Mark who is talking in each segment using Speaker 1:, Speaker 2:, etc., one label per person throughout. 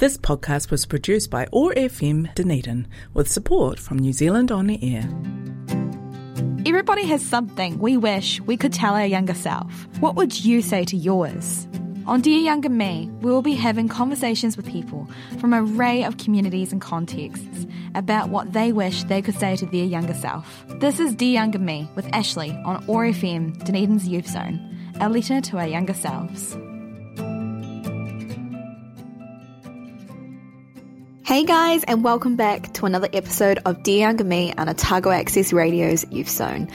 Speaker 1: This podcast was produced by OAR FM Dunedin with support from New Zealand On the Air.
Speaker 2: Everybody has something we wish we could tell our younger self. What would you say to yours? On Dear Younger Me, we will be having conversations with people from an array of communities and contexts about what they wish they could say to their younger self. This is Dear Younger Me with Ashley on OAR FM, Dunedin's Youth Zone, a letter to our younger selves. Hey guys, and welcome back to another episode of Dear Younger Me on Otago Access Radio's Youth Zone.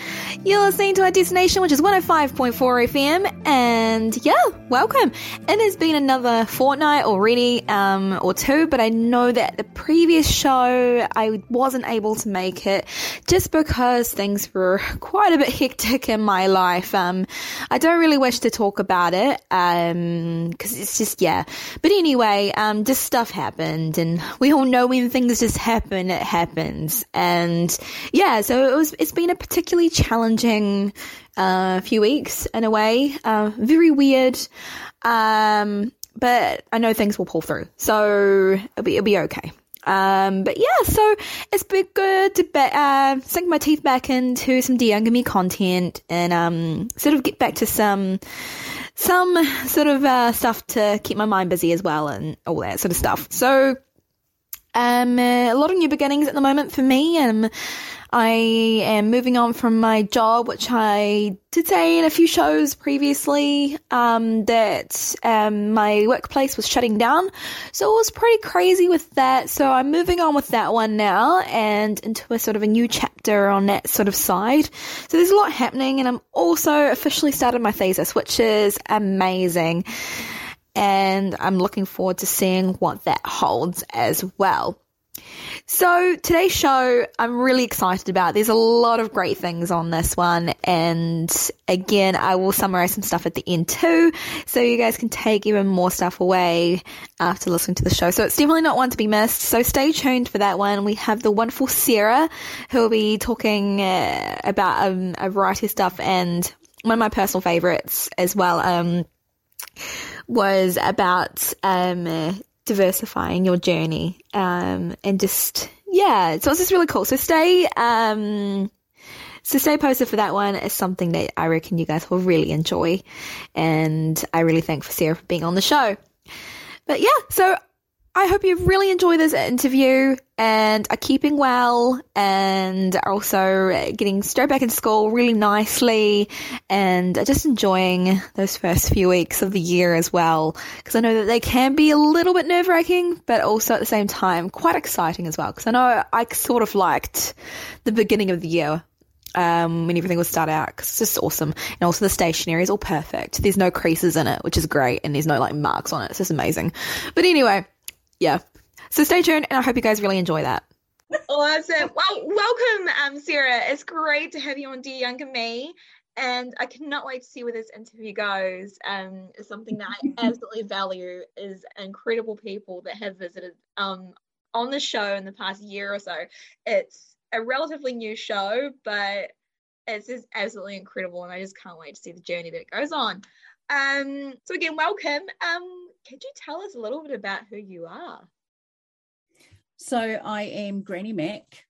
Speaker 2: You're listening to our destination, which is 105.4 FM, and yeah, welcome. It has been another fortnight already, um, or two, but I know that the previous show I wasn't able to make it just because things were quite a bit hectic in my life. Um, I don't really wish to talk about it, um, because it's just, yeah. But anyway, um, just stuff happened, and we all know when things just happen, it happens. And yeah, so it was, it's been a particularly challenging, uh, few weeks in a way. Uh, very weird. Um, but I know things will pull through. So it'll be, it'll be okay. Um, but yeah, so it's been good to be, uh, sink my teeth back into some Me content and, um, sort of get back to some, some sort of, uh, stuff to keep my mind busy as well and all that sort of stuff. So, um, a lot of new beginnings at the moment for me. Um, I am moving on from my job, which I did say in a few shows previously, um, that, um, my workplace was shutting down. So it was pretty crazy with that. So I'm moving on with that one now and into a sort of a new chapter on that sort of side. So there's a lot happening and I'm also officially started my thesis, which is amazing and I'm looking forward to seeing what that holds as well. So today's show, I'm really excited about. There's a lot of great things on this one. And again, I will summarize some stuff at the end too. So you guys can take even more stuff away after listening to the show. So it's definitely not one to be missed. So stay tuned for that one. We have the wonderful Sarah who will be talking uh, about um, a variety of stuff and one of my personal favorites as well. Um, was about um, diversifying your journey um, and just yeah so it's just really cool. So stay um, so stay posted for that one. It's something that i reckon you guys will really enjoy. And i really thank for sarah for being on the show. But yeah so I hope you really enjoy this interview and are keeping well and are also getting straight back into school really nicely and are just enjoying those first few weeks of the year as well. Because I know that they can be a little bit nerve wracking, but also at the same time quite exciting as well. Because I know I sort of liked the beginning of the year um, when everything would start out because it's just awesome. And also the stationery is all perfect. There's no creases in it, which is great, and there's no like marks on it. It's just amazing. But anyway, yeah. So stay tuned, and I hope you guys really enjoy that.
Speaker 3: Awesome. Well, welcome, um, Sarah. It's great to have you on Dear Younger Me. And I cannot wait to see where this interview goes. Um, it's something that I absolutely value is incredible people that have visited um, on the show in the past year or so. It's a relatively new show, but it's just absolutely incredible, and I just can't wait to see the journey that it goes on. Um, so again, welcome. Um, could you tell us a little bit about who you are?
Speaker 4: So I am Granny Mac.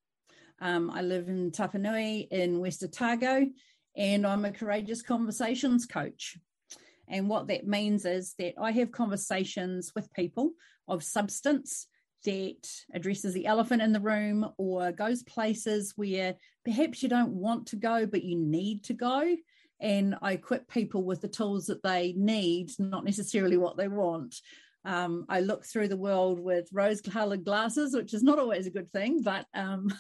Speaker 4: Um, I live in Tapanui in West Otago, and I'm a courageous conversations coach. And what that means is that I have conversations with people of substance that addresses the elephant in the room or goes places where perhaps you don't want to go, but you need to go and I equip people with the tools that they need, not necessarily what they want. Um, I look through the world with rose colored glasses, which is not always a good thing, but um,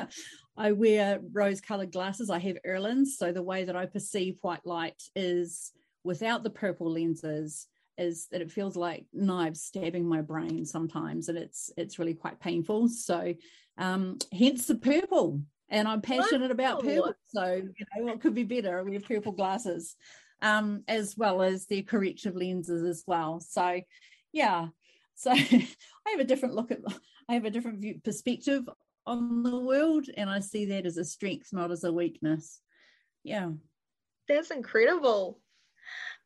Speaker 4: I wear rose colored glasses. I have Irlen's. So the way that I perceive white light is without the purple lenses is that it feels like knives stabbing my brain sometimes and it's it's really quite painful so um hence the purple and I'm passionate about purple. So, you know, what could be better? We have purple glasses, um, as well as the corrective lenses as well. So, yeah. So I have a different look at, I have a different view perspective on the world, and I see that as a strength, not as a weakness. Yeah.
Speaker 3: That's incredible.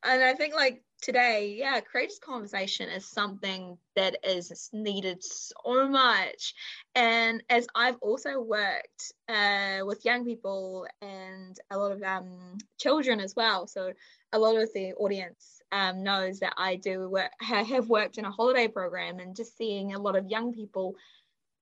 Speaker 2: And I think like today, yeah, courageous conversation is something that is needed so much. And as I've also worked uh, with young people and a lot of um, children as well, so a lot of the audience um, knows that I do work, have worked in a holiday program, and just seeing a lot of young people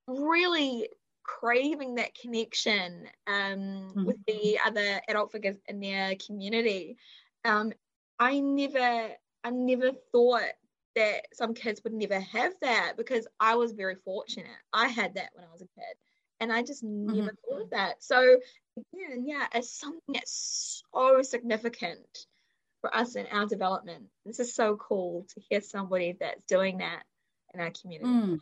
Speaker 2: really craving that connection um, mm-hmm. with the other adult figures in their community. Um, I never, I never thought that some kids would never have that because I was very fortunate. I had that when I was a kid, and I just never mm-hmm. thought of that. So again, yeah, it's something that's so significant for us in our development. This is so cool to hear somebody that's doing that in our community. Mm.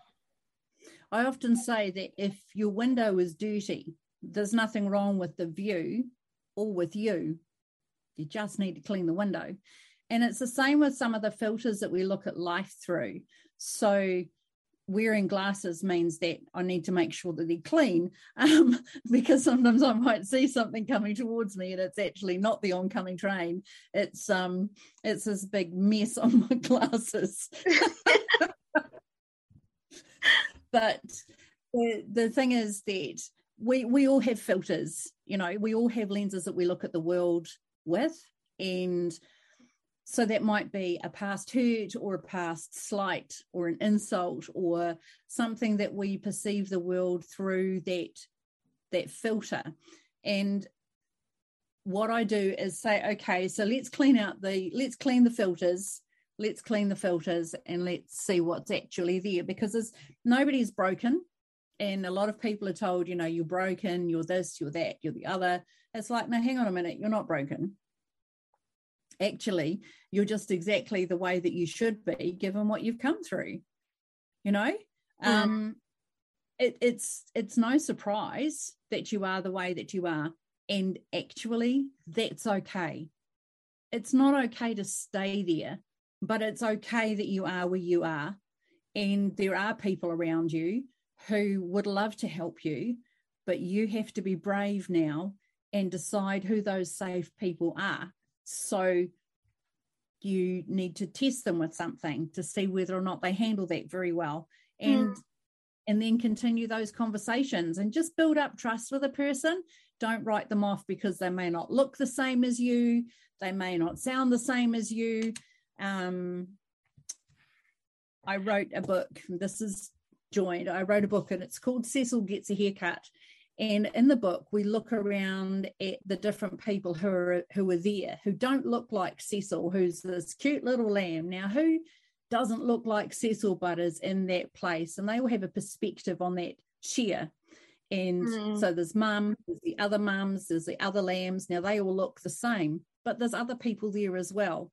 Speaker 4: I often say that if your window is dirty, there's nothing wrong with the view or with you. You just need to clean the window. And it's the same with some of the filters that we look at life through. So, wearing glasses means that I need to make sure that they're clean um, because sometimes I might see something coming towards me and it's actually not the oncoming train. It's um it's this big mess on my glasses. but the, the thing is that we we all have filters you know we all have lenses that we look at the world with and so that might be a past hurt or a past slight or an insult or something that we perceive the world through that that filter. And what i do is say okay so let's clean out the let's clean the filters let's clean the filters and let's see what's actually there because nobody's broken and a lot of people are told you know you're broken you're this you're that you're the other. It's like no hang on a minute you're not broken. Actually you're just exactly the way that you should be given what you've come through you know? Mm. um it, it's it's no surprise that you are the way that you are. And actually that's okay. It's not okay to stay there but it's okay that you are where you are. And there are people around you who would love to help you but you have to be brave now and decide who those safe people are so you need to test them with something to see whether or not they handle that very well and mm. and then continue those conversations and just build up trust with a person don't write them off because they may not look the same as you they may not sound the same as you um, I wrote a book. This is joined. I wrote a book and it's called Cecil Gets a Haircut. And in the book, we look around at the different people who are who are there, who don't look like Cecil, who's this cute little lamb. Now, who doesn't look like Cecil but is in that place? And they all have a perspective on that chair. And mm. so there's mum, there's the other mums, there's the other lambs. Now they all look the same, but there's other people there as well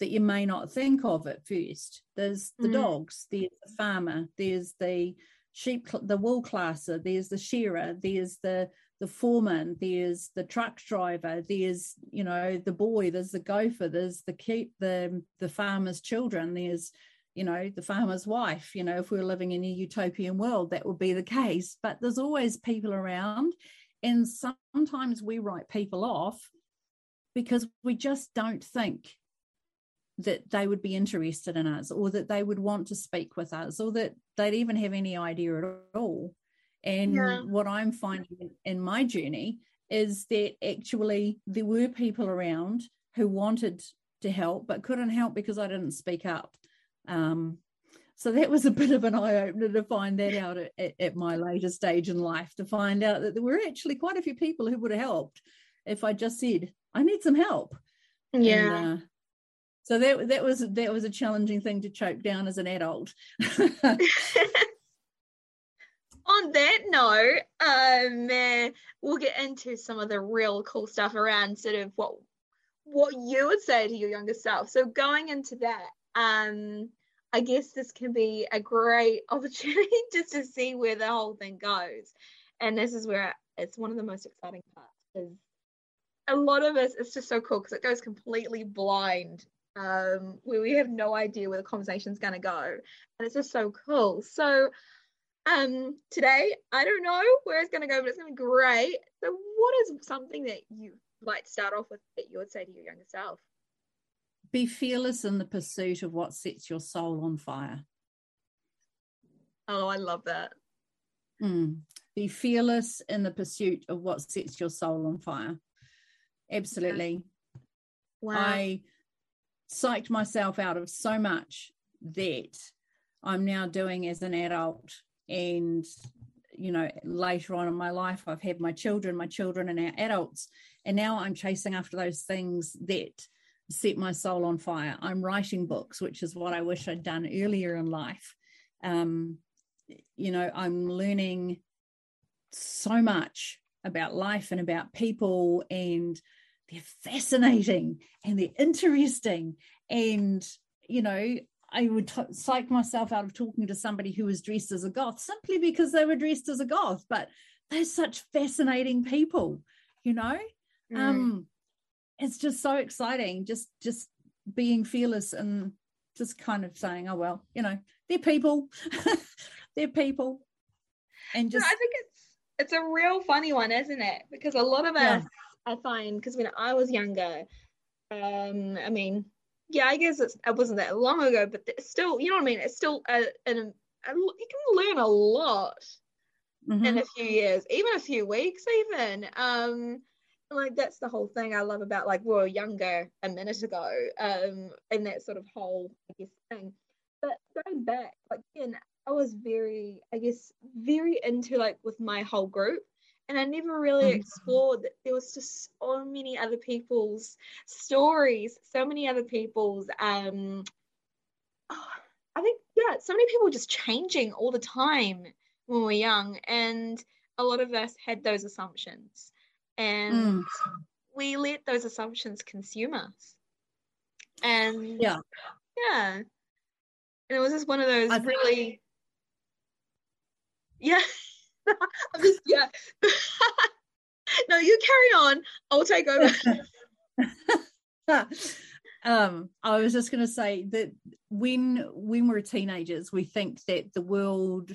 Speaker 4: that you may not think of at first. There's the mm. dogs, there's the farmer, there's the sheep, the wool classer, there's the shearer, there's the the foreman, there's the truck driver, there's you know the boy, there's the gopher, there's the keep the the farmer's children, there's you know the farmer's wife. You know if we we're living in a utopian world, that would be the case. But there's always people around, and sometimes we write people off because we just don't think that they would be interested in us or that they would want to speak with us or that they'd even have any idea at all. And yeah. what I'm finding in my journey is that actually there were people around who wanted to help but couldn't help because I didn't speak up. Um, so that was a bit of an eye opener to find that out at, at, my later stage in life to find out that there were actually quite a few people who would have helped if I just said, I need some help.
Speaker 2: Yeah. And, uh,
Speaker 4: so that that was that was a challenging thing to choke down as an adult.
Speaker 2: On that note, um, uh, we'll get into some of the real cool stuff around sort of what what you would say to your younger self. So going into that, um, I guess this can be a great opportunity just to see where the whole thing goes. And this is where it's one of the most exciting parts is a lot of us it's just so cool because it goes completely blind um, where we have no idea where the conversation's going to go. And it's just so cool. So um, today, I don't know where it's going to go, but it's going to be great. So, what is something that you like to start off with that you would say to your younger self?
Speaker 4: be fearless in the pursuit of what sets your soul on fire.
Speaker 2: Oh, I love that.
Speaker 4: Mm. Be fearless in the pursuit of what sets your soul on fire. Absolutely.
Speaker 2: Wow.
Speaker 4: I psyched myself out of so much that I'm now doing as an adult. And, you know, later on in my life, I've had my children, my children are now adults. And now I'm chasing after those things that set my soul on fire. I'm writing books, which is what I wish I'd done earlier in life. Um, you know, I'm learning so much about life and about people, and they're fascinating and they're interesting. And, you know, I would t- psych myself out of talking to somebody who was dressed as a goth simply because they were dressed as a goth, but they're such fascinating people, you know? Mm. Um, it's just so exciting, just just being fearless and just kind of saying, oh well, you know, they're people. they're people. And just
Speaker 2: I think it's it's a real funny one, isn't it? Because a lot of us yeah. I find because when I was younger, um, I mean, yeah, I guess it's, it wasn't that long ago, but still, you know what I mean? It's still a, a, a you can learn a lot mm-hmm. in a few years, even a few weeks, even. Um, like that's the whole thing I love about like we were younger a minute ago, um, and that sort of whole I guess thing. But going back, like again, I was very, I guess, very into like with my whole group and I never really mm-hmm. explored that there was just so many other people's stories, so many other people's um oh, I think yeah, so many people just changing all the time when we we're young and a lot of us had those assumptions and mm. we let those assumptions consume us. And
Speaker 4: yeah.
Speaker 2: Yeah. And it was just one of those I really Yeah. I'm just yeah. no, you carry on. I'll take over.
Speaker 4: um, I was just going to say that when when we're teenagers, we think that the world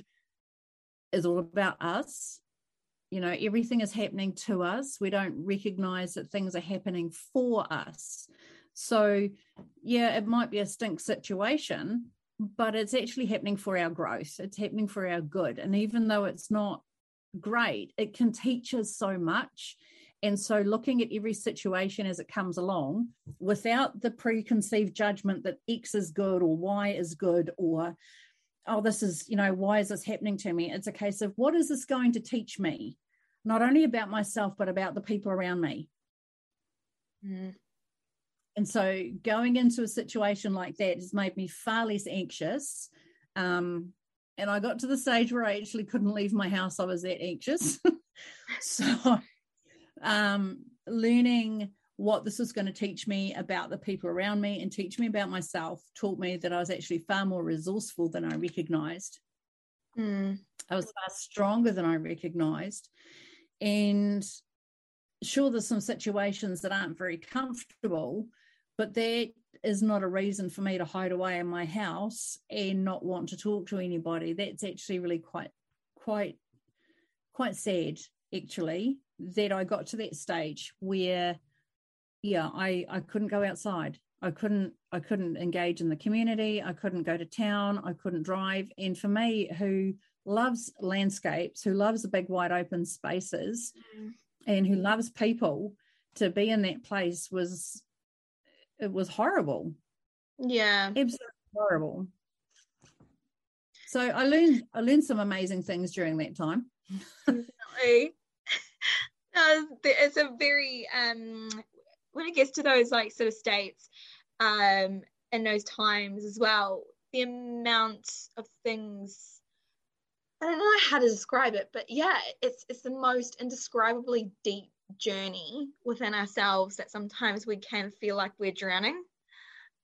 Speaker 4: is all about us. You know, everything is happening to us. We don't recognize that things are happening for us. So, yeah, it might be a stink situation, but it's actually happening for our growth. It's happening for our good. And even though it's not great, it can teach us so much. And so, looking at every situation as it comes along without the preconceived judgment that X is good or Y is good or, oh, this is, you know, why is this happening to me? It's a case of what is this going to teach me? Not only about myself, but about the people around me. Mm. And so going into a situation like that has made me far less anxious. Um, and I got to the stage where I actually couldn't leave my house. I was that anxious. so um, learning what this was going to teach me about the people around me and teach me about myself taught me that I was actually far more resourceful than I recognized. Mm. I was far stronger than I recognized. And sure, there's some situations that aren't very comfortable, but that is not a reason for me to hide away in my house and not want to talk to anybody. That's actually really quite, quite, quite sad, actually, that I got to that stage where, yeah, I I couldn't go outside. I couldn't I couldn't engage in the community. I couldn't go to town. I couldn't drive. And for me, who loves landscapes, who loves the big wide open spaces, mm. and who loves people, to be in that place was it was horrible.
Speaker 2: Yeah.
Speaker 4: Absolutely horrible. So I learned I learned some amazing things during that time.
Speaker 2: Definitely. uh, it's a very um when it gets to those like sort of states um in those times as well, the amount of things I don't know how to describe it, but yeah, it's it's the most indescribably deep journey within ourselves that sometimes we can feel like we're drowning.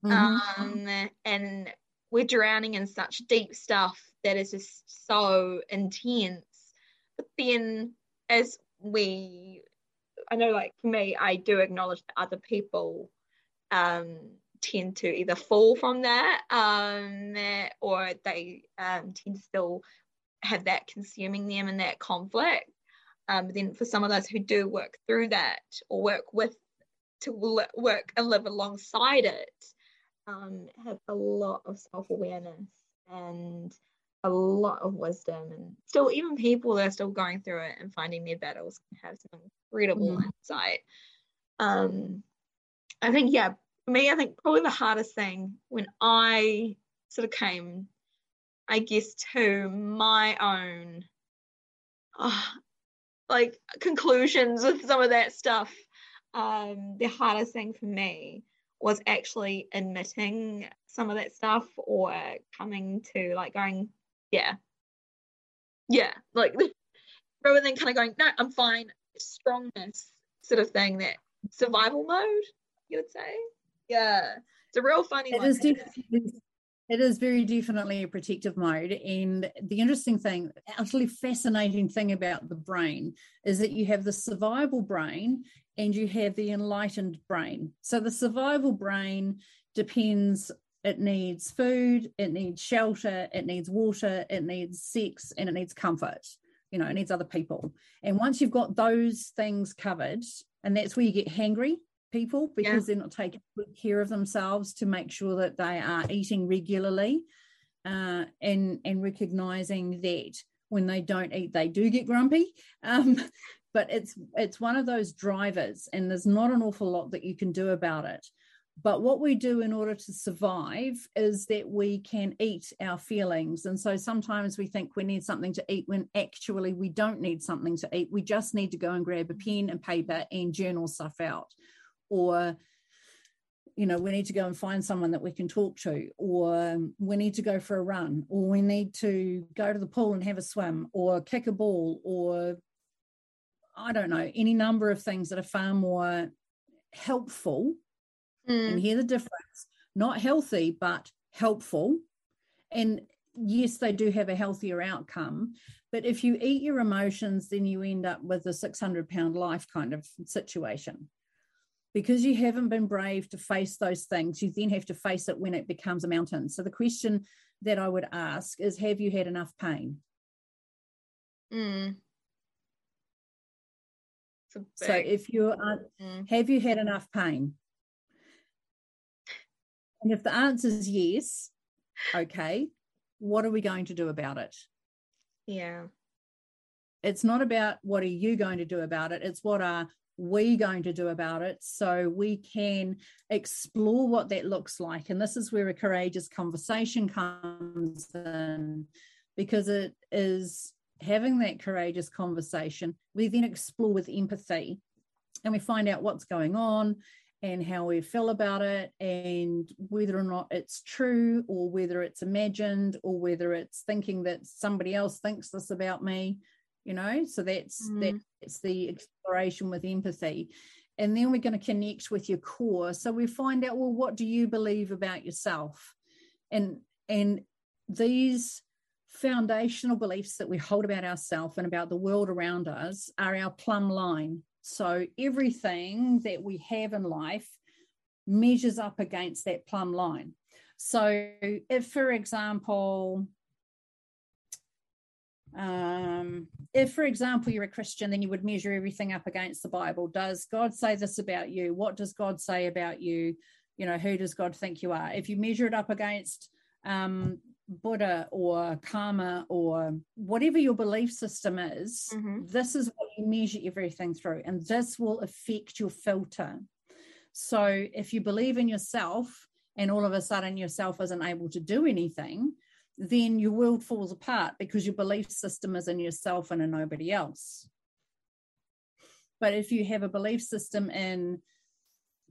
Speaker 2: Mm-hmm. Um, and we're drowning in such deep stuff that is just so intense. But then, as we, I know, like for me, I do acknowledge that other people um, tend to either fall from that um, or they um, tend to still have that consuming them and that conflict. Um, then for some of those who do work through that or work with to work and live alongside it, um, have a lot of self awareness and a lot of wisdom, and still, even people that are still going through it and finding their battles can have some incredible mm. insight. Um, I think, yeah, for me, I think probably the hardest thing when I sort of came, I guess, to my own uh, like conclusions with some of that stuff. Um, the hardest thing for me was actually admitting some of that stuff or coming to like going, yeah, yeah, like rather than kind of going, no, I'm fine, strongness sort of thing, that survival mode, you would say. Yeah, it's a real funny
Speaker 4: it
Speaker 2: one.
Speaker 4: Is it is very definitely a protective mode. And the interesting thing, utterly fascinating thing about the brain is that you have the survival brain and you have the enlightened brain. So the survival brain depends, it needs food, it needs shelter, it needs water, it needs sex, and it needs comfort. You know, it needs other people. And once you've got those things covered, and that's where you get hangry people because yeah. they're not taking good care of themselves to make sure that they are eating regularly uh, and and recognizing that when they don't eat they do get grumpy um, but it's it's one of those drivers and there's not an awful lot that you can do about it but what we do in order to survive is that we can eat our feelings. And so sometimes we think we need something to eat when actually we don't need something to eat. We just need to go and grab a pen and paper and journal stuff out or you know we need to go and find someone that we can talk to or we need to go for a run or we need to go to the pool and have a swim or kick a ball or i don't know any number of things that are far more helpful. Mm. and hear the difference. Not healthy but helpful. And yes they do have a healthier outcome but if you eat your emotions then you end up with a 600 pound life kind of situation because you haven't been brave to face those things, you then have to face it when it becomes a mountain. So the question that I would ask is Have you had enough pain?
Speaker 2: Mm.
Speaker 4: So if you are, mm. have you had enough pain? And if the answer is yes, okay, what are we going to do about it?
Speaker 2: Yeah.
Speaker 4: It's not about what are you going to do about it, it's what are we going to do about it so we can explore what that looks like. And this is where a courageous conversation comes in because it is having that courageous conversation. We then explore with empathy and we find out what's going on and how we feel about it and whether or not it's true or whether it's imagined or whether it's thinking that somebody else thinks this about me you know? So that's mm. that's the exploration with empathy. And then we're going to connect with your core. So we find out well what do you believe about yourself? And and these foundational beliefs that we hold about ourselves and about the world around us are our plumb line. So everything that we have in life measures up against that plumb line. So if for example um, if, for example, you're a Christian, then you would measure everything up against the Bible. Does God say this about you? What does God say about you? You know, who does God think you are? If you measure it up against um, Buddha or karma or whatever your belief system is, mm-hmm. this is what you measure everything through, and this will affect your filter. So if you believe in yourself and all of a sudden yourself isn't able to do anything, then your world falls apart because your belief system is in yourself and in nobody else. But if you have a belief system in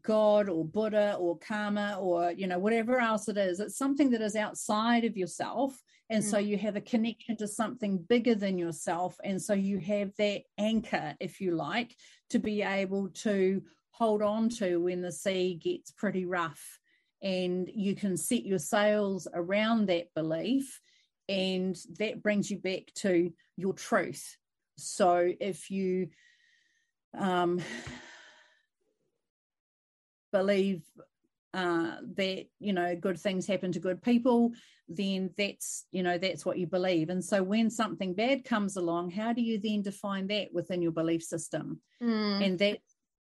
Speaker 4: God or Buddha or karma or you know whatever else it is, it's something that is outside of yourself, and mm. so you have a connection to something bigger than yourself, and so you have that anchor, if you like, to be able to hold on to when the sea gets pretty rough and you can set your sails around that belief and that brings you back to your truth. So if you um, believe uh, that you know good things happen to good people then that's you know that's what you believe. And so when something bad comes along how do you then define that within your belief system?
Speaker 2: Mm.
Speaker 4: and that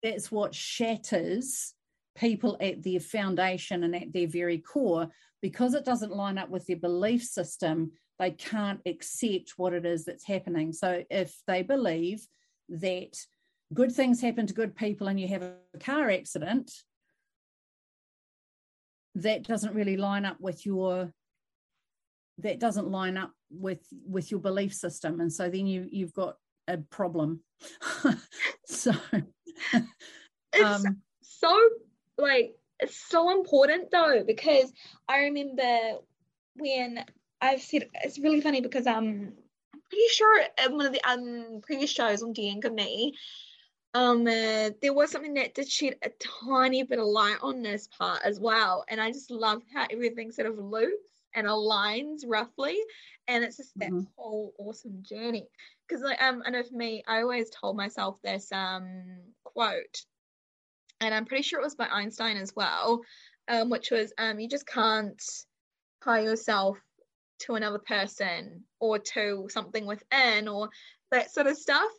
Speaker 4: that's what shatters people at their foundation and at their very core, because it doesn't line up with their belief system, they can't accept what it is that's happening. So if they believe that good things happen to good people and you have a car accident, that doesn't really line up with your that doesn't line up with with your belief system and so then you you've got a problem so
Speaker 2: it's um, so like it's so important though because i remember when i've said it's really funny because um i'm pretty sure in one of the um previous shows on D and Me um uh, there was something that did shed a tiny bit of light on this part as well. And i just love how everything sort of loops and aligns roughly. And it's just that mm-hmm. whole awesome journey. Because like um I know for me I always told myself this um quote and I'm pretty sure it was by Einstein as well um which was um you just can't tie yourself to another person or to something within or that sort of stuff.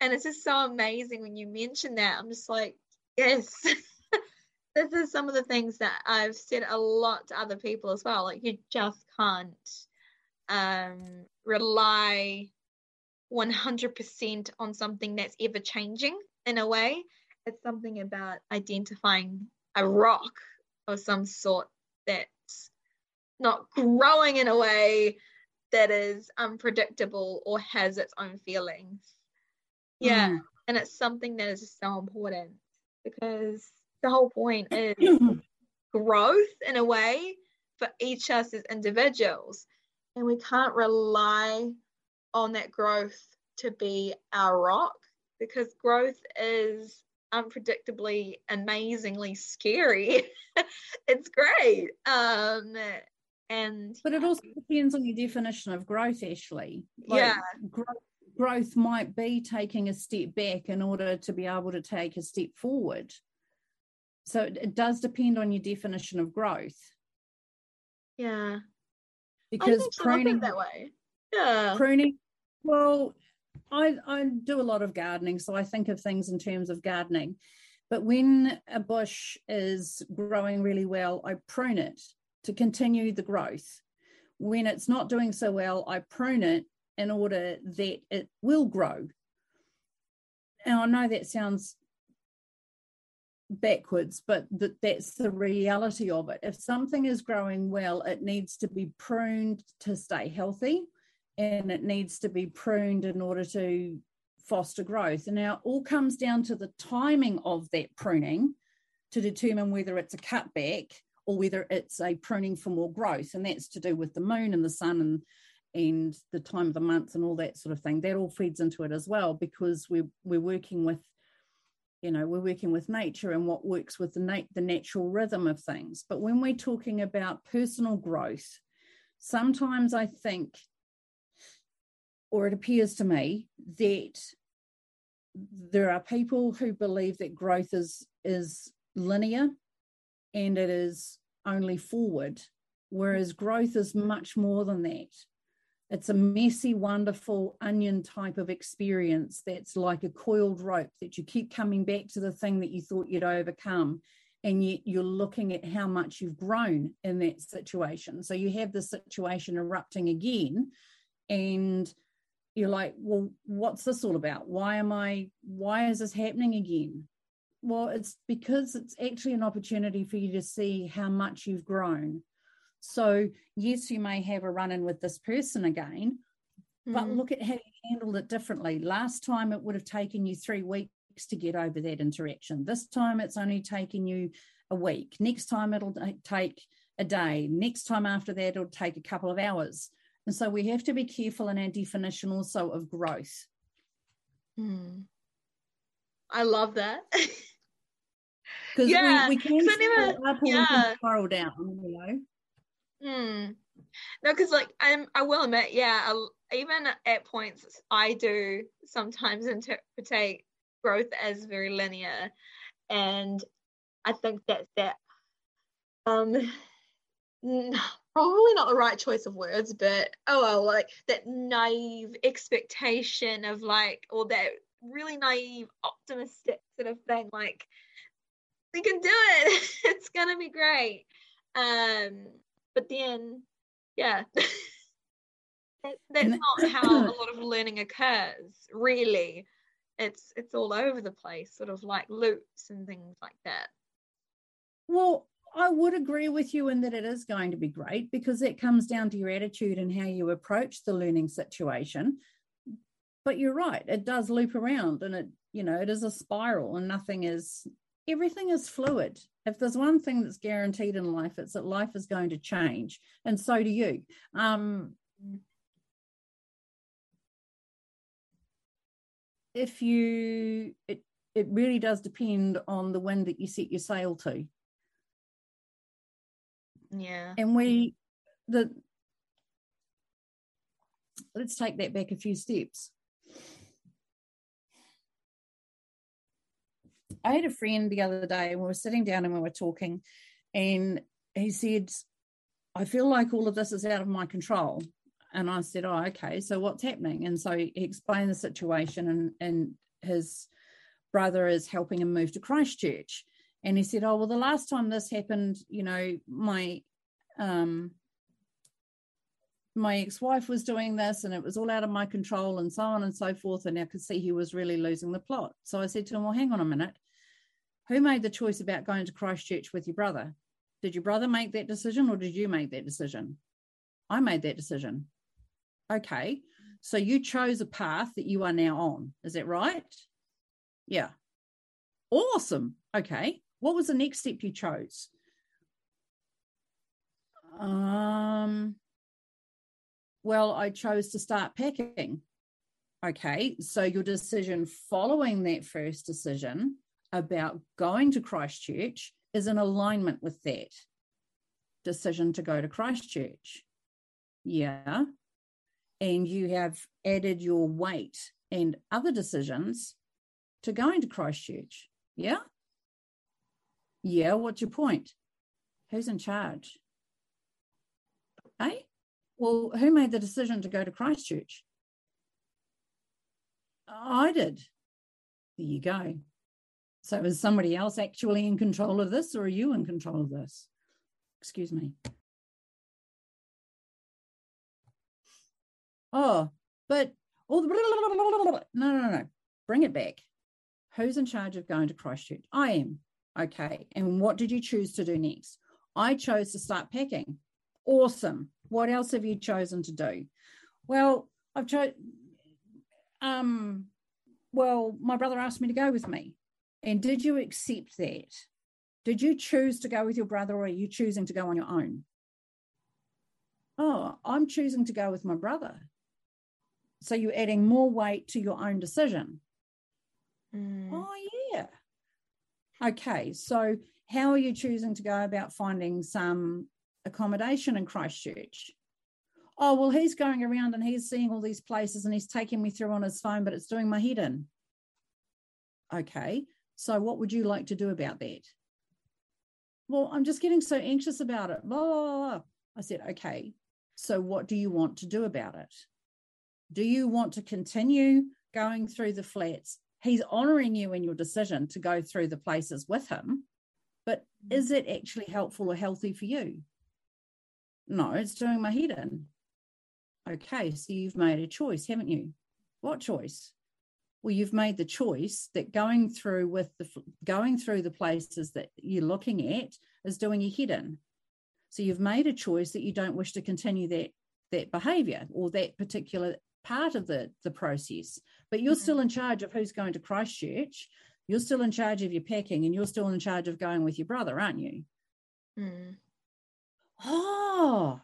Speaker 2: And it's just so amazing when you mention that. I'm just like yes this is some of the things that I've said a lot to other people as well. Like you just can't um rely 100% on something that's ever changing in a way. It's something about identifying a rock of some sort that's not growing in a way that is unpredictable or has its own feelings. Yeah. Mm. And it's something that is so important because the whole point is growth in a way for each us as individuals. And we can't rely on that growth to be our rock because growth is unpredictably amazingly scary. It's great. Um and
Speaker 4: but it also depends on your definition of growth ashley. Like,
Speaker 2: yeah.
Speaker 4: growth, growth might be taking a step back in order to be able to take a step forward. So it, it does depend on your definition of growth.
Speaker 2: Yeah.
Speaker 4: Because pruning
Speaker 2: that way. Yeah.
Speaker 4: Pruning. Well, I, I do a lot of gardening, so I think of things in terms of gardening. But when a bush is growing really well, I prune it to continue the growth. When it's not doing so well, I prune it in order that it will grow. And I know that sounds backwards, but that, that's the reality of it. If something is growing well, it needs to be pruned to stay healthy and it needs to be pruned in order to foster growth. And now it all comes down to the timing of that pruning to determine whether it's a cutback or whether it's a pruning for more growth. And that's to do with the moon and the sun and and the time of the month and all that sort of thing. That all feeds into it as well because we're we're working with you know we're working with nature and what works with the nat- the natural rhythm of things but when we're talking about personal growth sometimes i think or it appears to me that there are people who believe that growth is is linear and it is only forward whereas growth is much more than that. It's a messy wonderful onion type of experience that's like a coiled rope that you keep coming back to the thing that you thought you'd overcome and yet you're looking at how much you've grown in that situation. So you have the situation erupting again and you're like, well, what's this all about? Why am I, why is this happening again? Well, it's because it's actually an opportunity for you to see how much you've grown. So, yes, you may have a run in with this person again, mm. but look at how you handled it differently. Last time it would have taken you three weeks to get over that interaction. This time it's only taken you a week. Next time it'll take a day. Next time after that, it'll take a couple of hours. And so we have to be careful in our definition also of growth.
Speaker 2: Hmm. I love that.
Speaker 4: Because yeah, we, we can never, up or yeah. spiral down, you know.
Speaker 2: Hmm. No, because like I'm, I will admit, yeah, I, even at points I do sometimes interpret growth as very linear, and I think that's that. Um, probably not the right choice of words, but oh well, like that naive expectation of like, or that really naive, optimistic sort of thing, like we can do it. It's gonna be great. Um, but then, yeah, that, that's not how a lot of learning occurs. Really, it's it's all over the place, sort of like loops and things like that.
Speaker 4: Well, I would agree with you in that it is going to be great because it comes down to your attitude and how you approach the learning situation. But you're right, it does loop around and it, you know, it is a spiral and nothing is, everything is fluid. If there's one thing that's guaranteed in life, it's that life is going to change. And so do you. Um, if you, it, it really does depend on the wind that you set your sail to
Speaker 2: yeah.
Speaker 4: And we, the, let's take that back a few steps. I had a friend the other day, and we were sitting down and we were talking, and he said, I feel like all of this is out of my control. And I said, Oh, okay, so what's happening? And so he explained the situation, and, and his brother is helping him move to Christchurch and he said, "Oh well, the last time this happened, you know, my um, my ex-wife was doing this, and it was all out of my control, and so on and so forth." And I could see he was really losing the plot. So I said to him, "Well, hang on a minute. Who made the choice about going to Christchurch with your brother? Did your brother make that decision, or did you make that decision? I made that decision. Okay." So you chose a path that you are now on. Is that right? Yeah. Awesome. Okay. What was the next step you chose? Um, well, I chose to start packing. Okay, so your decision following that first decision about going to Christchurch is in alignment with that decision to go to Christchurch. Yeah. And you have added your weight and other decisions to going to Christchurch. Yeah. Yeah, what's your point? Who's in charge? Eh? Well, who made the decision to go to Christchurch? I did. There you go. So is somebody else actually in control of this, or are you in control of this? Excuse me. Oh, but all the no, no, no. Bring it back. Who's in charge of going to Christchurch? I am. Okay. And what did you choose to do next? I chose to start packing. Awesome. What else have you chosen to do? Well, I've chosen, um, well, my brother asked me to go with me. And did you accept that? Did you choose to go with your brother or are you choosing to go on your own? Oh, I'm choosing to go with my brother. So you're adding more weight to your own decision. Mm. Oh, yeah. Okay, so how are you choosing to go about finding some accommodation in Christchurch? Oh, well, he's going around and he's seeing all these places and he's taking me through on his phone, but it's doing my head in. Okay, so what would you like to do about that? Well, I'm just getting so anxious about it. Blah, blah, blah. I said, okay, so what do you want to do about it? Do you want to continue going through the flats he's honoring you in your decision to go through the places with him but mm. is it actually helpful or healthy for you? No it's doing my head in okay so you've made a choice haven't you? What choice? Well you've made the choice that going through with the going through the places that you're looking at is doing your head in so you've made a choice that you don't wish to continue that that behavior or that particular part of the the process but you're still in charge of who's going to christchurch. You're still in charge of your packing and you're still in charge of going with your brother aren't you? Mm. oh.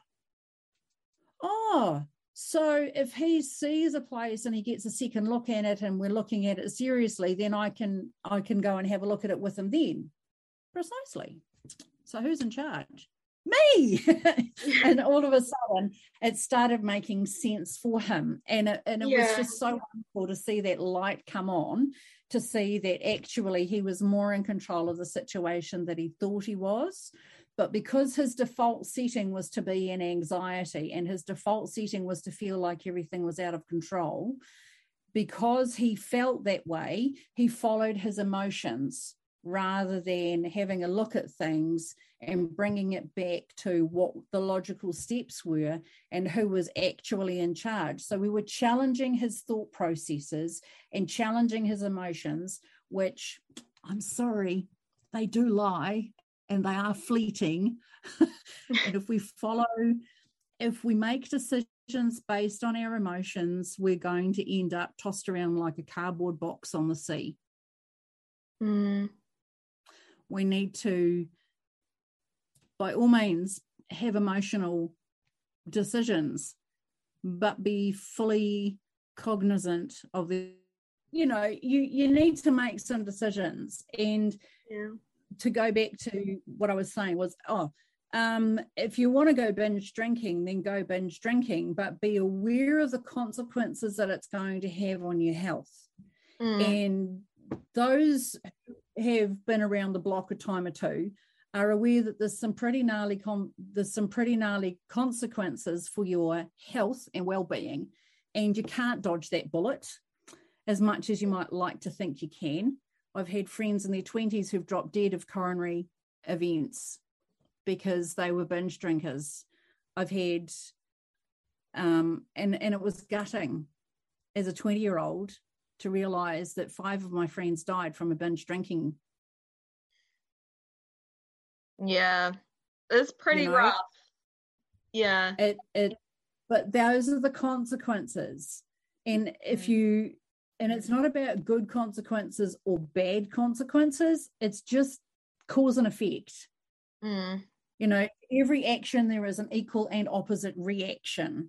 Speaker 4: Oh. So if he sees a place and he gets a second look at it and we're looking at it seriously then i can i can go and have a look at it with him then. Precisely. So who's in charge me. And all of a sudden it started making sense for him. And it, and it yeah. was just so wonderful to see that light come on to see that actually he was more in control of the situation that he thought he was. But because his default setting was to be in anxiety and his default setting was to feel like everything was out of control because he felt that way he followed his emotions rather than having a look at things and bringing it back to what the logical steps were and who was actually in charge. So we were challenging his thought processes and challenging his emotions, which I'm sorry, they do lie and they are fleeting. and if we follow, if we make decisions based on our emotions, we're going to end up tossed around like a cardboard box on the sea.
Speaker 2: Mm.
Speaker 4: We need to by all means have emotional decisions but be fully cognizant of the you know you you need to make some decisions and
Speaker 2: Yeah.
Speaker 4: to go back to what i was saying was oh um, if you want to go binge drinking then go binge drinking but be aware of the consequences that it's going to have on your health
Speaker 2: Mm.
Speaker 4: and those have been around the block a time or two are aware that there's some pretty gnarly com- there's some pretty gnarly consequences for your health and well-being and you can't dodge that bullet as much as you might like to think you can. I've had friends in their 20s who've dropped dead of coronary events because they were binge drinkers. I've had um and and it was gutting as a 20 year old to realize that five of my friends died from a binge drinking
Speaker 2: Yeah. It's pretty
Speaker 4: know?
Speaker 2: rough. Yeah.
Speaker 4: it it but those are the consequences and if
Speaker 2: Mm.
Speaker 4: you and it's not about good consequences or bad consequences it's just cause and effect
Speaker 2: Mm.
Speaker 4: you know every action there is an equal and opposite reaction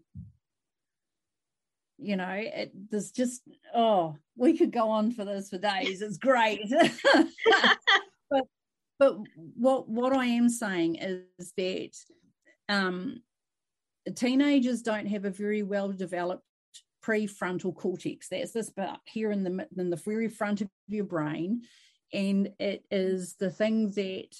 Speaker 4: you know it, there's just oh we could go on for this for days it's great but what what i am saying is that um teenagers don't have a very well developed prefrontal cortex. That's this part here in the in the very front of your brain and it is the thing that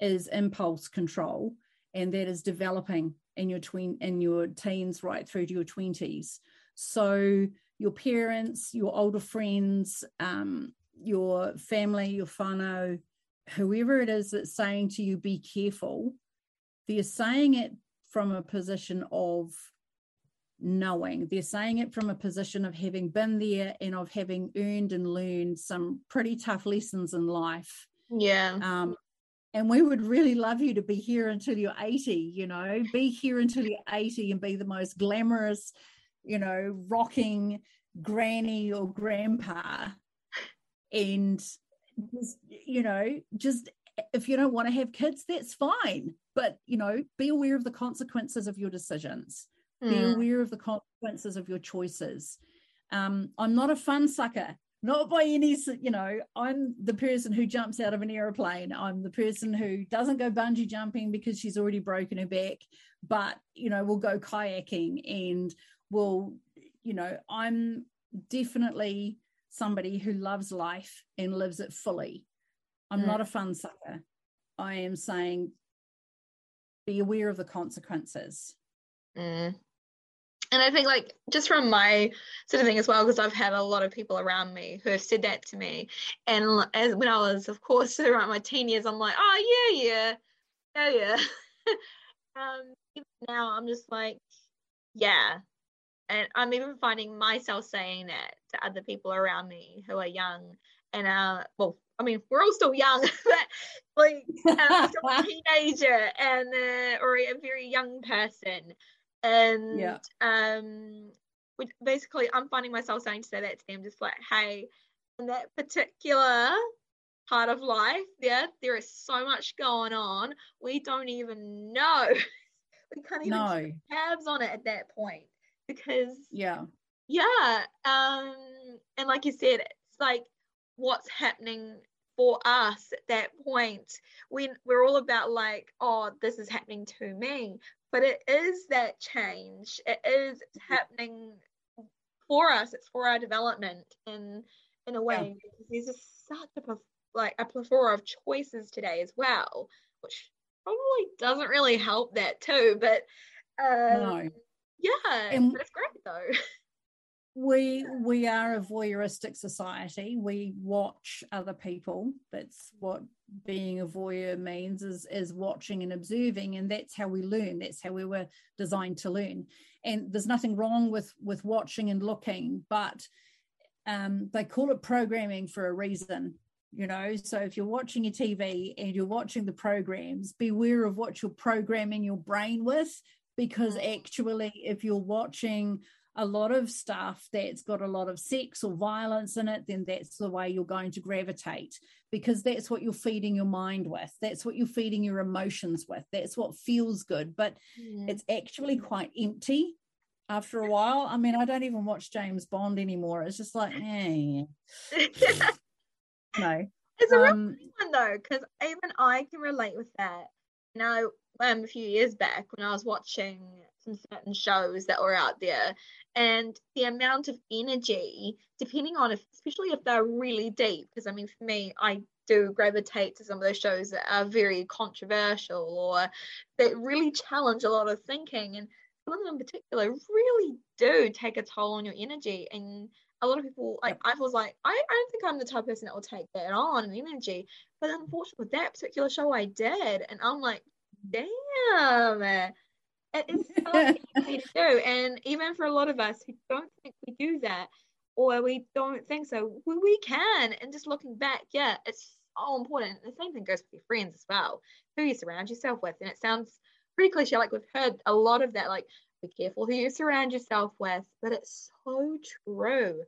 Speaker 4: is impulse control and that is developing in your tween in your teens right through to your 20s so your parents your older friends um, your family your whānau whoever it is that's saying to you be careful they're saying it from a position of knowing. They're saying it from a position of having been there and of having earned and learned some pretty tough lessons in life.
Speaker 2: Yeah.
Speaker 4: um, and we would really love you to be here until you're 80 you know be here until you're 80 and be the most glamorous you know rocking granny or grandpa. And just, you know just if you don't want to have kids that's fine. But you know be aware of the consequences of your decisions. Be
Speaker 2: Mm.
Speaker 4: aware of the consequences of your choices. Um, i'm not a fun sucker. Not by any you know i'm the person who jumps out of an aeroplane. I'm the person who doesn't go bungee jumping because she's already broken her back. But you know we'll go kayaking and we'll, you know i'm definitely somebody who loves life and lives it fully i'm
Speaker 2: Mm.
Speaker 4: not a fun sucker i am saying be aware of the consequences
Speaker 2: Mm. And I think, like, just from my sort of thing as well, because I've had a lot of people around me who have said that to me. And as when I was, of course, around my teen years, I'm like, oh, yeah, yeah, yeah, yeah. um, even now, I'm just like, yeah. And I'm even finding myself saying that to other people around me who are young. And, uh, well, I mean, we're all still young, but like, um, still a teenager and uh, or a very young person and
Speaker 4: Yeah.
Speaker 2: um basically i'm finding myself saying to say that to them just like hey in that particular part of life yeah there is so much going on we don't even know we can't even
Speaker 4: no
Speaker 2: tabs on it at that point because
Speaker 4: yeah.
Speaker 2: Yeah um and like you said it's like what's happening for us at that point when we're all about like oh this is happening to me but it is that change. It is it's happening for us. It's for our development in in a way because there's just such a like a plethora of choices today as well which probably doesn't really help that too but um
Speaker 4: no
Speaker 2: yeah
Speaker 4: And-
Speaker 2: but it's great though.
Speaker 4: we we are a voyeuristic society. We watch other people. That's what being a voyeur means is is watching and observing and that's how we learn. That's how we were designed to learn. And there's nothing wrong with with watching and looking but um, they call it programming for a reason you know? So if you're watching your tv and you're watching the programs beware of what you're programming your brain with because mm. actually if you're watching a lot of stuff that's got a lot of sex or violence in it, then that's the way you're going to gravitate because that's what you're feeding your mind with. That's what you're feeding your emotions with. That's what feels good. But yeah. it's actually quite empty after a while. I mean, I don't even watch James Bond anymore. It's just like, eh. no.
Speaker 2: It's a real um, one though, because even I can relate with that. Now, um, a few years back when I was watching some certain shows that were out there, and the amount of energy, depending on if, especially if they're really deep, because I mean, for me, I do gravitate to some of those shows that are very controversial or that really challenge a lot of thinking. And some of them in particular really do take a toll on your energy. And a lot of people, like, I was like, I, I don't think I'm the type of person that will take that on and energy. But unfortunately, with that particular show, I did. And I'm like, damn it is so easy to do. And even for a lot of us who don't think we do that or we don't think so, we, we can. And just looking back, yeah, it's so important. The same thing goes with your friends as well, who you surround yourself with. And it sounds pretty cliche, like we've heard a lot of that, like be careful who you surround yourself with, but it's so true.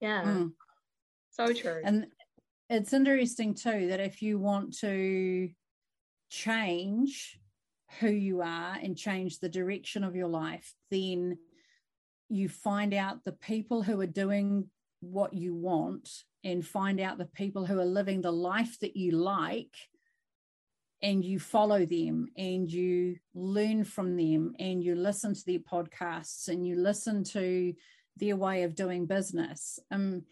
Speaker 2: Yeah. Mm. So true.
Speaker 4: And it's interesting too that if you want to change who you are and change the direction of your life, then you find out the people who are doing what you want and find out the people who are living the life that you like and you follow them and you learn from them and you listen to their podcasts and you listen to their way of doing business. Um,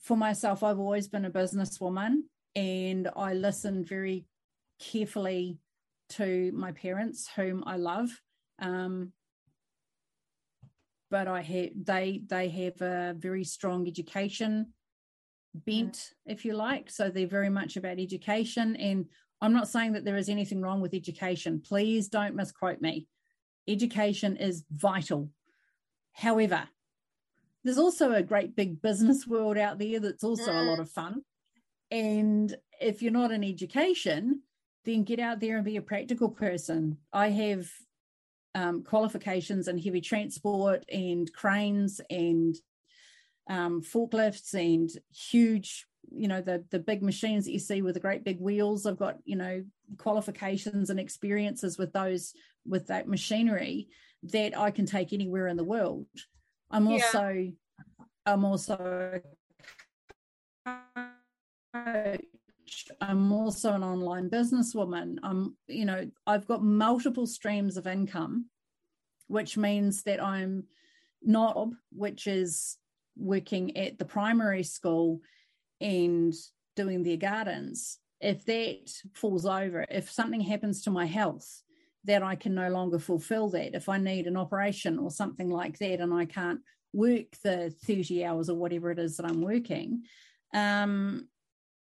Speaker 4: for myself, I've always been a businesswoman and I listen very carefully to my parents, whom I love. Um, but I have they they have a very strong education bent, mm. if you like. So they're very much about education. And I'm not saying that there is anything wrong with education. Please don't misquote me. Education is vital. However, there's also a great big business world out there that's also a lot mm. of fun. And if you're not in education, then get out there and be a practical person. I have um, qualifications in heavy transport and cranes and um, forklifts and huge, you know, the the big machines that you see with the great big wheels. I've got you know qualifications and experiences with those with that machinery that I can take anywhere in the world. I'm also yeah. I'm also I'm also an online businesswoman. I'm, you know, I've got multiple streams of income, which means that I'm not, which is working at the primary school and doing their gardens. If that falls over, if something happens to my health, that I can no longer fulfill that. If I need an operation or something like that, and I can't work the 30 hours or whatever it is that I'm working, um,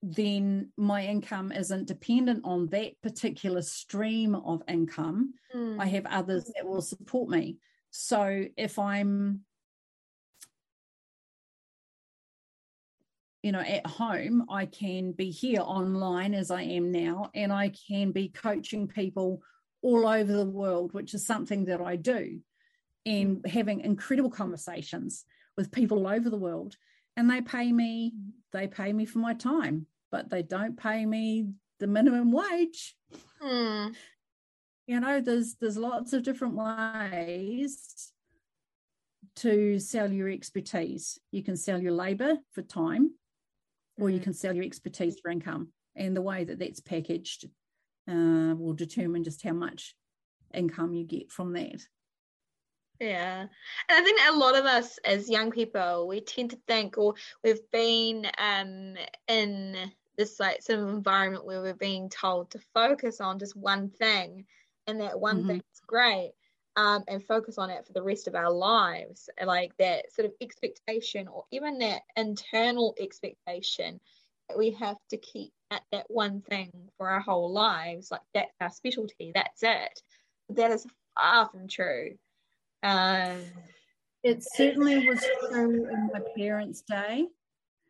Speaker 4: then my income isn't dependent on that particular stream of income. Mm. I have others that will support me. So if I'm, you know, at home, I can be here online as I am now, and I can be coaching people all over the world, which is something that I do, and having incredible conversations with people all over the world and they pay me they pay me for my time but they don't pay me the minimum wage
Speaker 2: hmm.
Speaker 4: you know there's there's lots of different ways to sell your expertise you can sell your labor for time or you hmm. can sell your expertise for income and the way that that's packaged uh, will determine just how much income you get from that
Speaker 2: yeah. And I think a lot of us as young people, we tend to think, or we've been um, in this like sort of environment where we're being told to focus on just one thing and that one mm-hmm. thing is great. um, and focus on it for the rest of our lives. Like that sort of expectation, or even that internal expectation that we have to keep at that one thing for our whole lives. Like that's our specialty, that's it. That is far from true. Um,
Speaker 4: it certainly was true in my parents' day.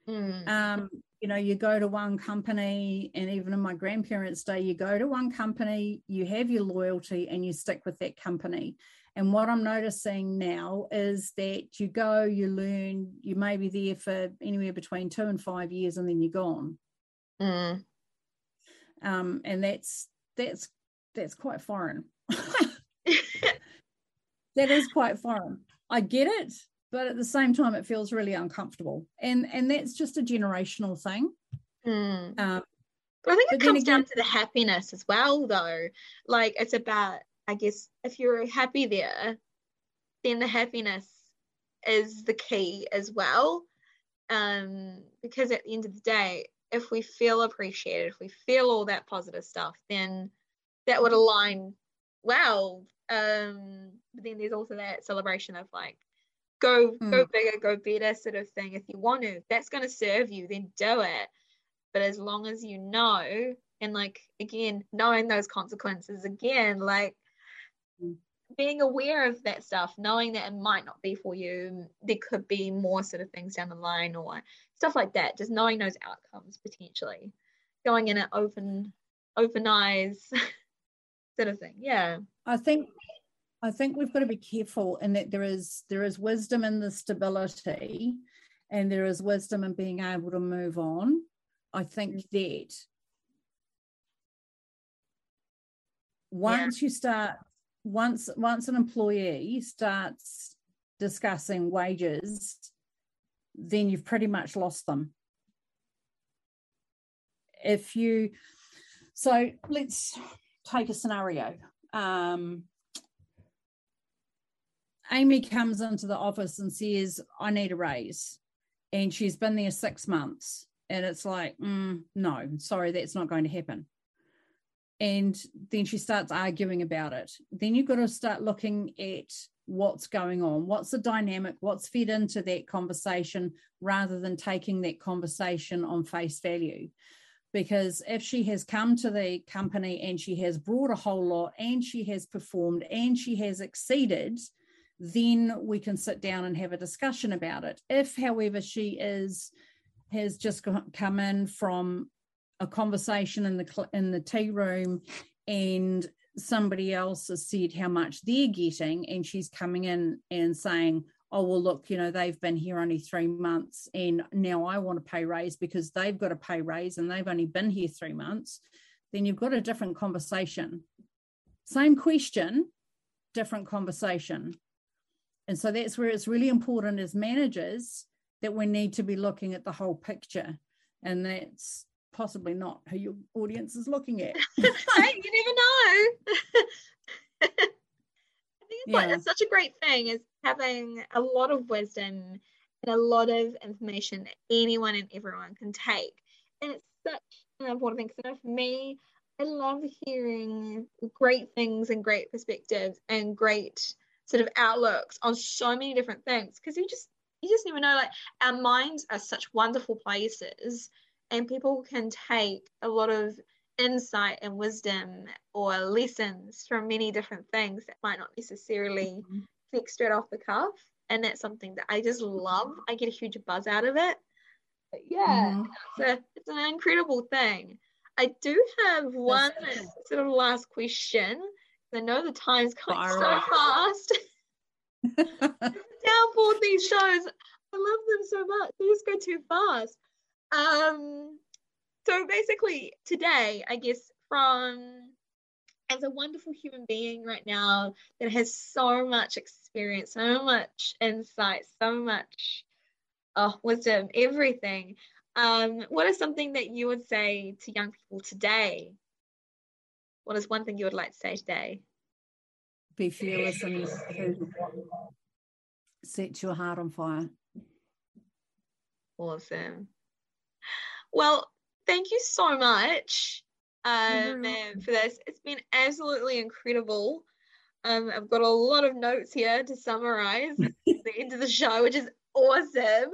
Speaker 2: mm,
Speaker 4: Um, you know, you go to one company, and even in my grandparents' day, you go to one company, you have your loyalty, and you stick with that company. And what I'm noticing now is that you go, you learn, you may be there for anywhere between two and five years, and then you're gone.
Speaker 2: mm.
Speaker 4: Um, and that's that's that's quite foreign. that is quite foreign. I get it, but at the same time, it feels really uncomfortable. And and that's just a generational thing.
Speaker 2: Mm.
Speaker 4: Um,
Speaker 2: I think it comes down to the happiness as well, though. Like it's about, I guess, if you're happy there, then the happiness is the key as well. Um, because at the end of the day, if we feel appreciated, if we feel all that positive stuff, then that would align well. Um, but then there's also that celebration of like, go go bigger, go better sort of thing. If you want to, that's going to serve you, then do it but as long as you know and like again knowing those consequences again like
Speaker 4: Mm.
Speaker 2: being aware of that stuff knowing that it might not be for you there could be more sort of things down the line or stuff like that just knowing those outcomes potentially going in at open open eyes sort of thing yeah
Speaker 4: I think I think we've got to be careful in that there is there is wisdom in the stability and there is wisdom in being able to move on. I think mm. that once you start once once an employee starts discussing wages, then you've pretty much lost them. If you so let's take a scenario. Um, Amy comes into the office and says, I need a raise. And she's been there six months. And it's like, mm, no, sorry, that's not going to happen. And then she starts arguing about it. Then you've got to start looking at what's going on, what's the dynamic, what's fed into that conversation, rather than taking that conversation on face value because if she has come to the company and she has brought a whole lot and she has performed and she has exceeded then we can sit down and have a discussion about it. If however she is has just come in from a conversation in the in the tea room and somebody else has said how much they're getting and she's coming in and saying oh well look you know they've been here only three months and now i want a pay raise because they've got a pay raise and they've only been here three months then you've got a different conversation. Same question different conversation. And so that's where it's really important as managers that we need to be looking at the whole picture. And that's possibly not who your audience is looking at.
Speaker 2: Hey, you never know think it's like
Speaker 4: Yeah.
Speaker 2: it's such a great thing is having a lot of wisdom and a lot of information that anyone and everyone can take and it's such an important thing because for me i love hearing great things and great perspectives and great sort of outlooks on so many different things because you just you just never know like our minds are such wonderful places and people can take a lot of insight and wisdom or lessons from many different things that might not necessarily
Speaker 4: Mhm.
Speaker 2: click straight off the cuff. And that's something that I just love. I get a huge buzz out of it. But yeah,
Speaker 4: Mhm.
Speaker 2: it's, a, it's an incredible thing. I do have one sort of last question. I know the time's going
Speaker 4: Fire
Speaker 2: so fast. downfall these shows. I love them so much. They just go too fast. Um, so basically, today, I guess, from as a wonderful human being right now that has so much experience, so much insight, so much oh, wisdom, everything. Um, what is something that you would say to young people today? What is one thing you would like to say today?
Speaker 4: be fearless and set your heart on fire
Speaker 2: Awesome. Well, thank you so much um,
Speaker 4: welcome.
Speaker 2: for this. It's been absolutely incredible. Um, I've got a lot of notes here to summarize the end of the show, which is awesome.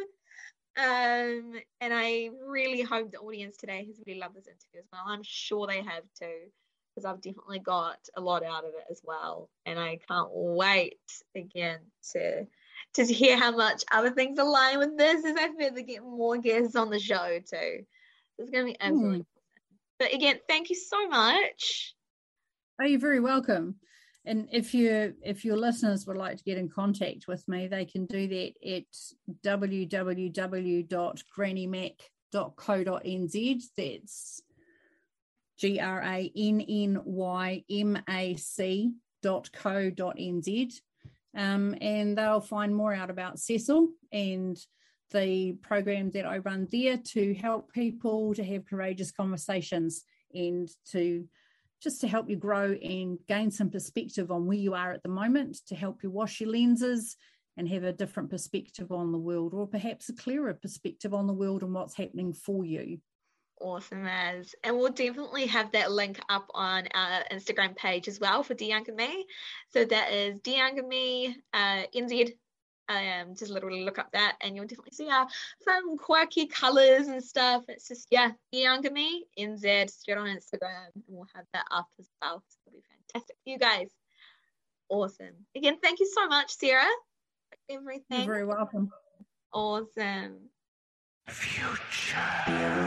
Speaker 2: Um, and I really hope the audience today has really loved this interview as well. I'm sure they have too, because I've definitely got a lot out of it as well. And I can't wait again to to hear how much other things align with this as I further get more guests on the show too. It's gonna be absolutely mm. But again, thank you so much.
Speaker 4: Oh, you're very welcome. And if you if your listeners would like to get in contact with me, they can do that at www.grannymac.co.nz. That's G R A N N Y M A C dot co dot nz. Um, and they'll find more out about Cecil and the program that I run there to help people to have courageous conversations and to just to help you grow and gain some perspective on where you are at the moment, to help you wash your lenses and have a different perspective on the world, or perhaps a clearer perspective on the world and what's happening for you.
Speaker 2: Awesome as. And we'll definitely have that link up on our Instagram page as well for Dear Younger Me. So that is Dear Younger Me, uh, NZ um, just literally look up that and you'll definitely see our fun, quirky colors and stuff. It's just, yeah, younger me, NZ, straight on Instagram, and we'll have that up as well. So it'll be fantastic for you guys. Awesome. Again, thank you so much, Sarah, everything.
Speaker 4: You're very welcome.
Speaker 2: Awesome. Future.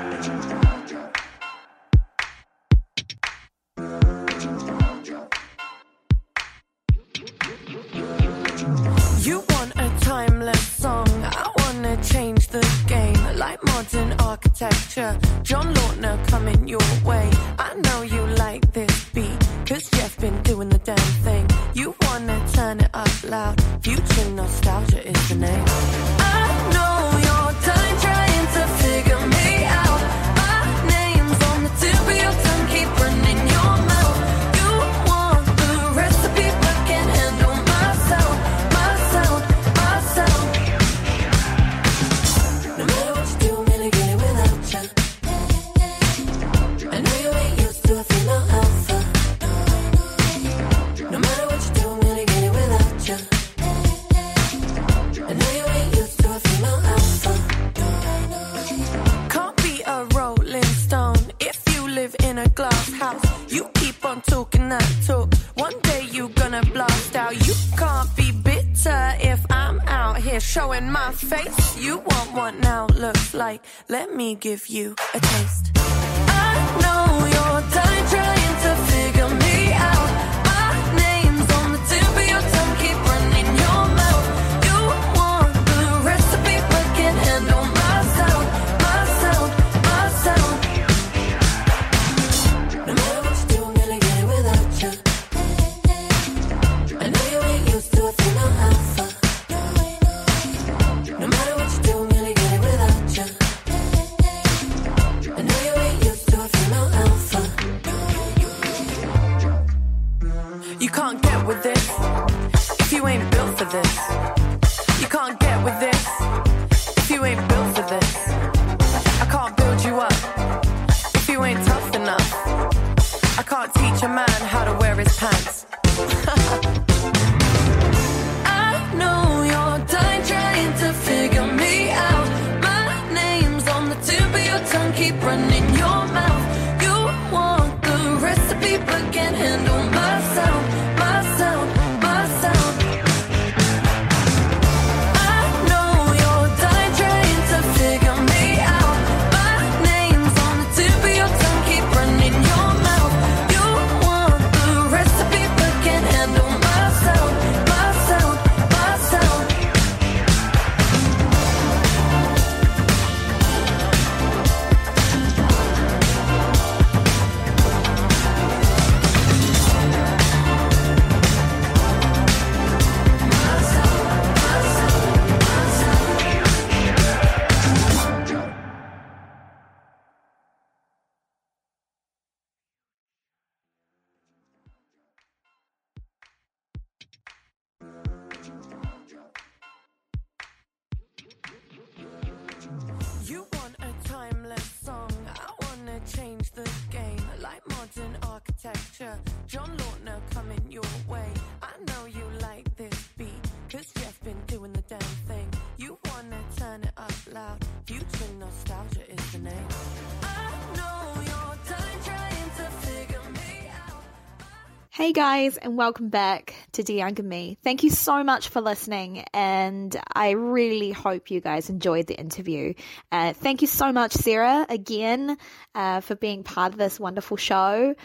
Speaker 5: The game like modern architecture. John Lautner coming your way. I know you like this beat, cause Jeff been doing the damn thing. You wanna turn it up loud. Future nostalgia is the name. Showing my face. You want what now looks like. Let me give you a taste. I know you're trying
Speaker 2: guys, and welcome back to Dear Younger Me. Thank you so much for listening, and I really hope you guys enjoyed the interview. Uh, thank you so much, Sarah, again, uh, for being part of this wonderful show.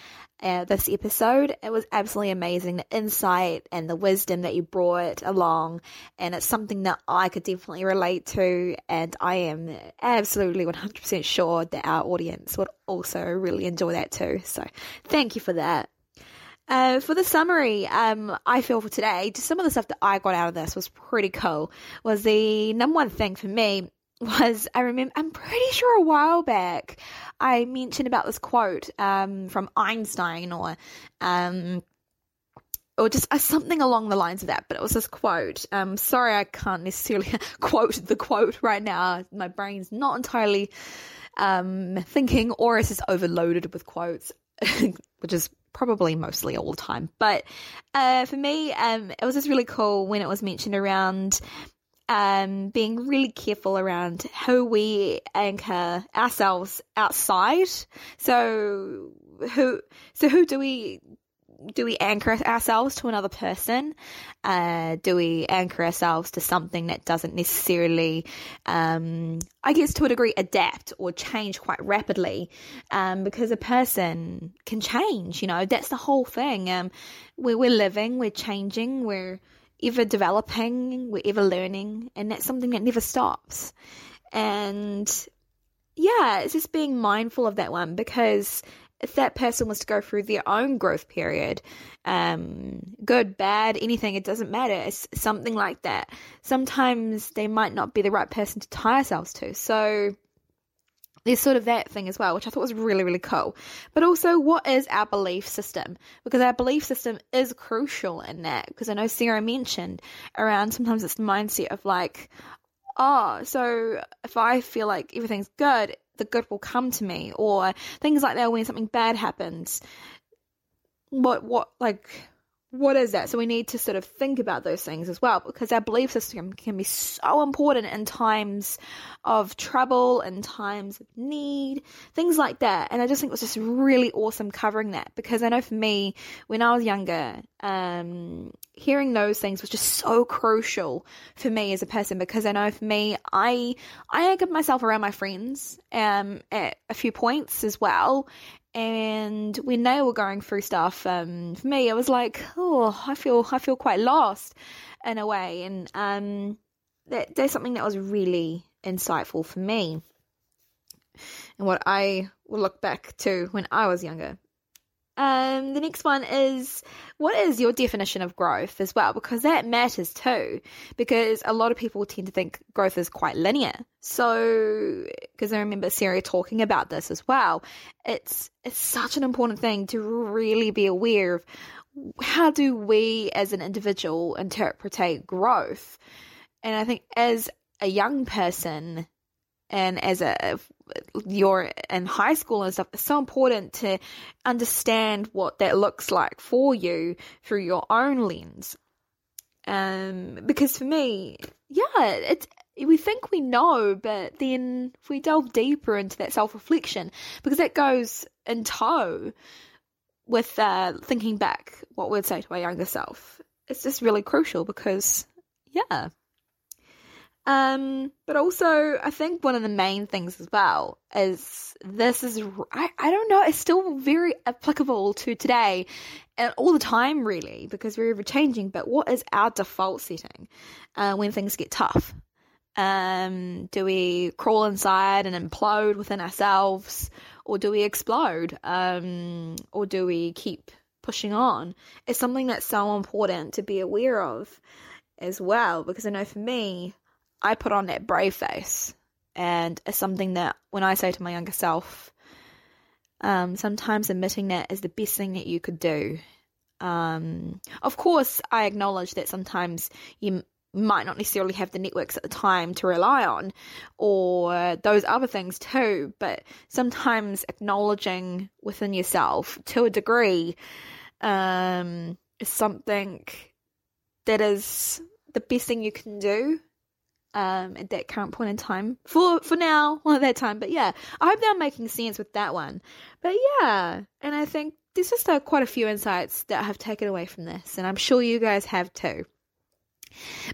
Speaker 2: Uh, this episode, it was absolutely amazing. The insight and the wisdom that you brought along, and it's something that I could definitely relate to, and I am absolutely 100% sure that our audience would also really enjoy that too. So, thank you for that. Uh, for the summary, um, I feel for today, just some of the stuff that I got out of this was pretty cool. Was the number one thing for me was I remember I'm pretty sure a while back I mentioned about this quote um, from Einstein or um, or just uh, something along the lines of that. But it was this quote. Um, sorry, I can't necessarily quote the quote right now. My brain's not entirely um, thinking, or it's just overloaded with quotes, which is probably mostly all the time. But uh, for me, um, it was just really cool when it was mentioned around um, being really careful around how we anchor ourselves outside. So who, so who do we do we anchor ourselves to another person? Uh, do we anchor ourselves to something that doesn't necessarily, um, I guess to a degree, adapt or change quite rapidly? Um, because a person can change, you know, that's the whole thing. Um, we're, we're living, we're changing, we're ever developing, we're ever learning, and that's something that never stops. And yeah, it's just being mindful of that one because if that person was to go through their own growth period, um, good, bad, anything, it doesn't matter. It's something like that. Sometimes they might not be the right person to tie ourselves to. So there's sort of that thing as well, which I thought was really, really cool. But also, what is our belief system? Because our belief system is crucial in that. Because I know Sarah mentioned around sometimes it's the mindset of like, oh, so if I feel like everything's good, the good will come to me, or things like that when something bad happens. What, what, like, what is that? So we need to sort of think about those things as well because our belief system can be so important in times of trouble, and times of need, things like that. And I just think it was just really awesome covering that because I know for me, when I was younger, um, hearing those things was just so crucial for me as a person because I know for me, I I anchored myself around my friends um, at a few points as well, and when they were going through stuff, um, for me, it was like, oh, I feel I feel quite lost in a way, and um, that there's something that was really insightful for me, and what I will look back to when I was younger. Um, the next one is what is your definition of growth as well? Because that matters too. Because a lot of people tend to think growth is quite linear. So, because I remember Sarah talking about this as well, it's it's such an important thing to really be aware of. How do we as an individual interpret growth? And I think as a young person, and as a you're in high school and stuff, it's so important to understand what that looks like for you through your own lens. Um, because for me, yeah, it's we think we know, but then if we delve deeper into that self reflection, because that goes in tow with uh, thinking back what we'd say to our younger self. It's just really crucial because, yeah, um, but also, I think one of the main things as well is this is, I, I don't know, it's still very applicable to today and all the time, really, because we're ever changing. But what is our default setting uh, when things get tough? Um, do we crawl inside and implode within ourselves, or do we explode? Um, or do we keep pushing on? It's something that's so important to be aware of as well, because I know for me, I put on that brave face. And it's something that when I say to my younger self, um, sometimes admitting that is the best thing that you could do. Um, of course, I acknowledge that sometimes you might not necessarily have the networks at the time to rely on, or those other things too. But sometimes acknowledging within yourself to a degree um, is something that is the best thing you can do um, at that current point in time for for now, well at that time. But yeah, I hope they're making sense with that one. But yeah, and I think there's just uh, quite a few insights that I have taken away from this, and I'm sure you guys have too.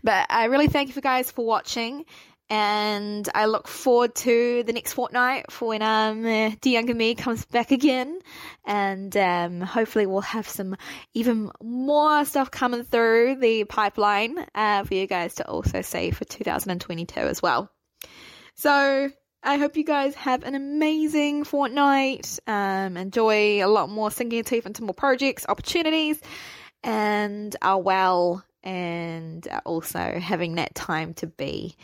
Speaker 2: But I really thank you guys for watching, and I look forward to the next fortnight for when um uh, the younger me comes back again, and um, hopefully we'll have some even more stuff coming through the pipeline uh, for you guys to also see for 2022 as well. So I hope you guys have an amazing fortnight. Um, enjoy a lot more sinking your teeth into more projects, opportunities, and are well, and also having that time to be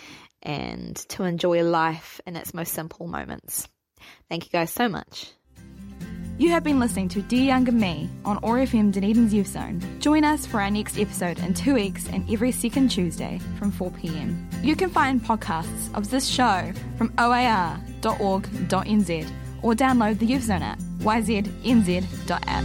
Speaker 2: and to enjoy life in its most simple moments. Thank you guys so much.
Speaker 6: You have been listening to Dear Younger Me on OAR FM Dunedin's Youth Zone. Join us for our next episode in two weeks and every second Tuesday from 4pm. You can find podcasts of this show from oar.org.nz or download the Youth Zone app, yznz.app.